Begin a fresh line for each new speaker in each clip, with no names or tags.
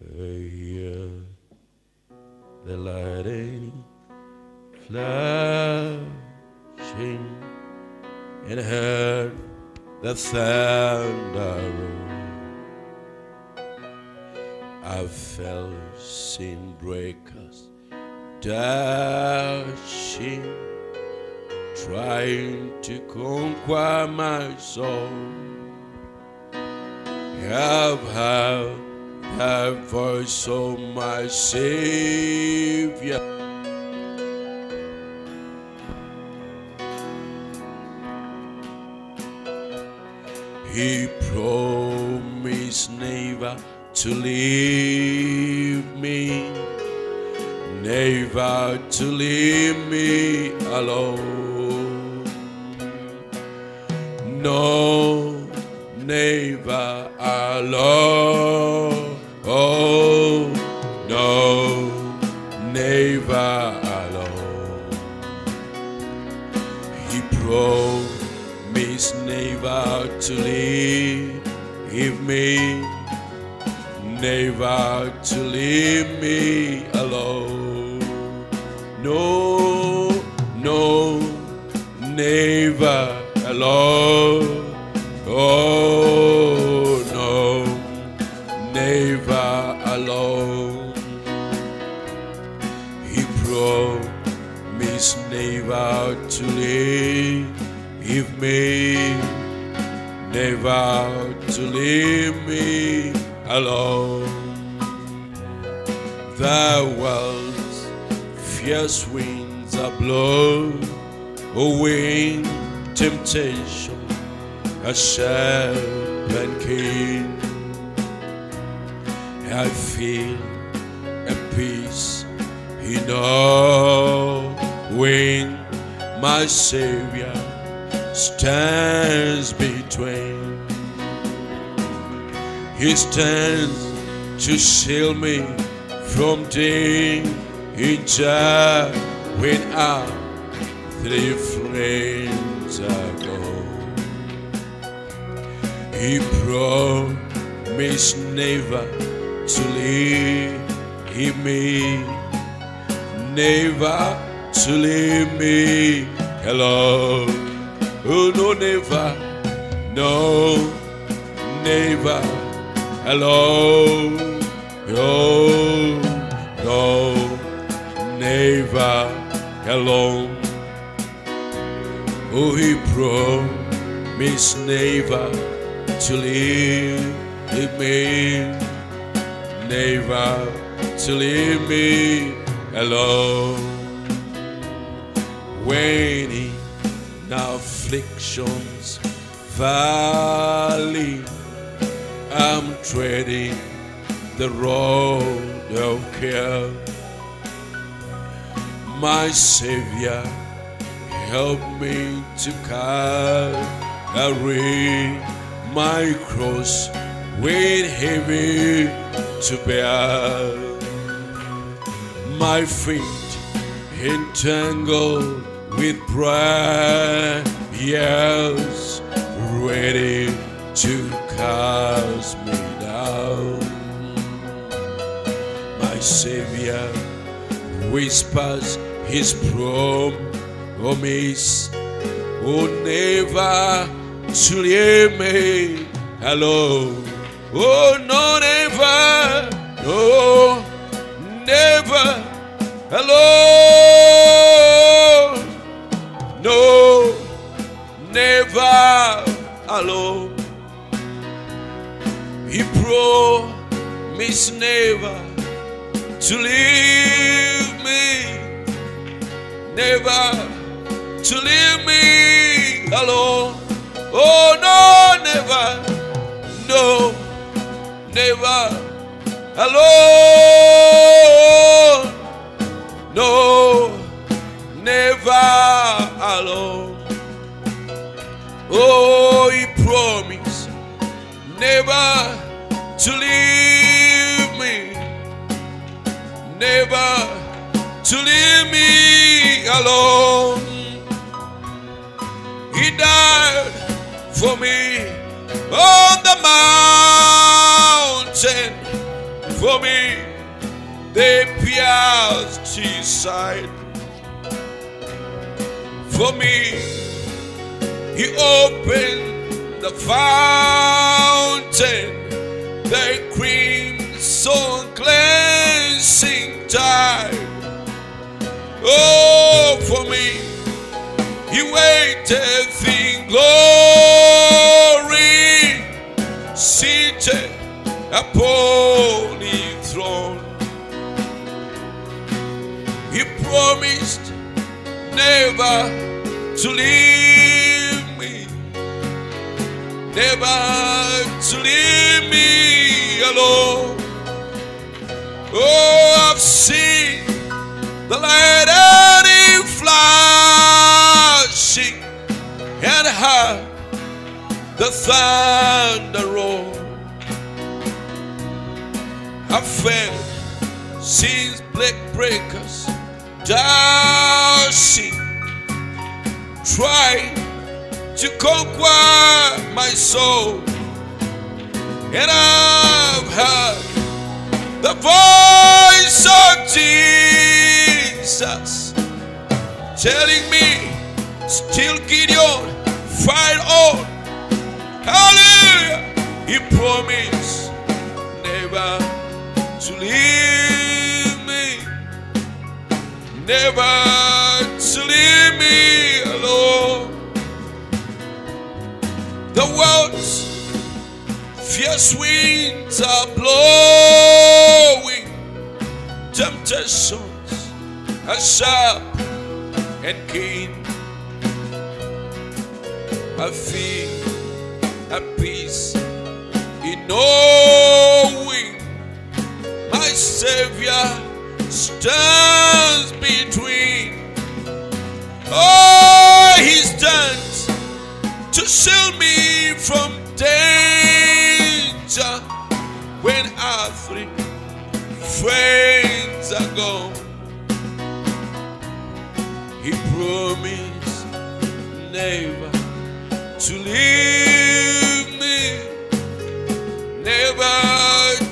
hear the lightning flashing and heard the thunder roll. I felt sin breakers dashing, trying to conquer my soul. I've heard the voice of my Savior. He promised never to leave me, never to leave me alone. No, never alone. To leave me, never to leave me alone. No, no, never alone. Oh, never to leave me alone. The world's fierce winds are blowing away temptation, a serpent king. I feel a peace in knowing my Savior stands between. He stands to shield me from danger when I three friends ago. He promised never to leave me, never to leave me alone. Oh no, never, no, never Hello. Oh no, never Hello. Oh, he promised never to leave me, never to leave me alone. When in afflictions valley, I'm treading the road of care. My Savior, help me to carry my cross with heavy to bear. My feet entangled with prayers, ready to cast me down. My Savior whispers his promise, oh, never to leave me alone. Oh, no, never, no, never alone. Promised never to leave me, never to leave me alone. Oh no, never, no, never alone. No, never alone. Oh, he promised never to leave to leave me alone. He died for me on the mountain for me, they pierced his side. For me, he opened the fountain, the crimson cleansing tide. Oh, for me, he waited in glory, seated upon his throne. He promised never to leave me, never to leave me alone. Oh, I've seen the light the thunder roar. I felt since black breakers dashing, trying to conquer my soul, and I've heard the voice of Jesus telling me, still Gideon, fight on. Hallelujah. He promised never to leave me, never to leave me alone. The world's fierce winds are blowing, temptations are sharp and keen. I feel a peace in knowing my Savior stands between. Oh, He's done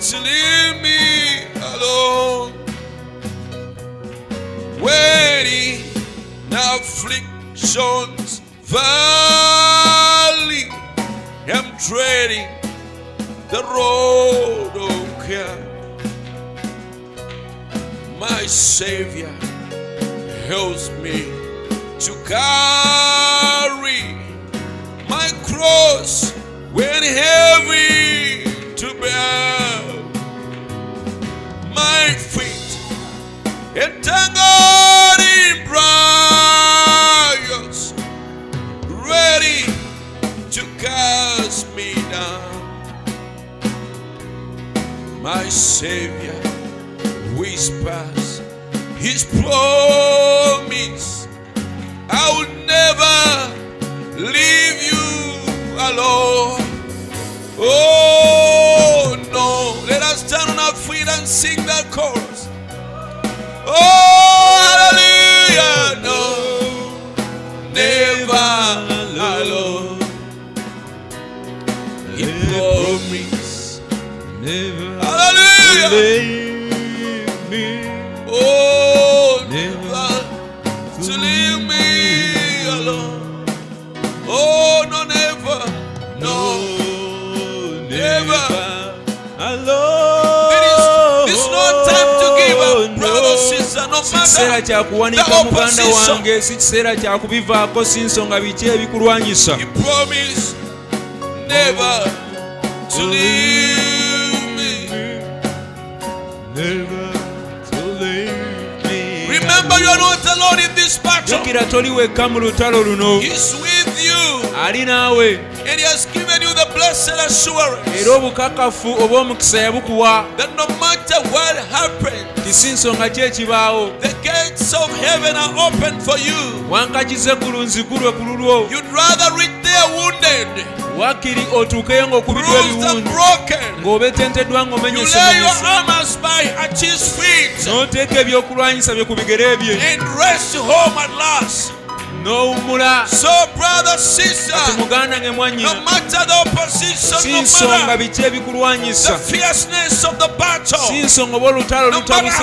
to leave me alone. In afflictions valley, I'm treading the road of care. My Savior helps me to carry my cross when heavy to bear. Savior whispers His promise. I will never leave you alone. Oh no, let us stand on our feet and sing that chorus. Oh,
leave me.
oh,
Never
to leave me alone. Oh, no, never, no.
never
It is, it's no time to give up, no
si kiseera
matter
kyakuwanika muganda wange si kiseera kyakubivaako si nsonga biki ebikulwanyisa
He promised never to leave
jjukira toli wekka mu lutalo luno.
He's with you,
ali naawe
and He has given you the blessed assurance
era obukakafu oba omukisa yabukuwa.
that no matter what happens,
nsonga ki ekibaawo
the gates of heaven are open for you.
wankagi zeggulu nzigulwe ku lulwo waakiri otuukeyo ng'okubiddwa ebiwundu. ng'obetenteddwa ng'omenyesemenyese n'oteeka ebyokulwanyisa bye ku bigere bye. n'owummula tumugaanange
mwanyinasinsonga
biki ebikulwanyisa sinsonga oba olutalo lutabuse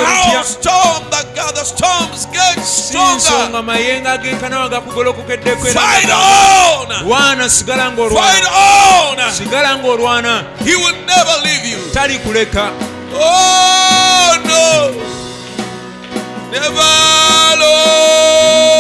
lutyansonga
mayengo ag'enkanawa gakugolokokeddeko lwana sigala ng'olwana. Sigala ng'olwana. Talikuleka
Oh no! Never alone!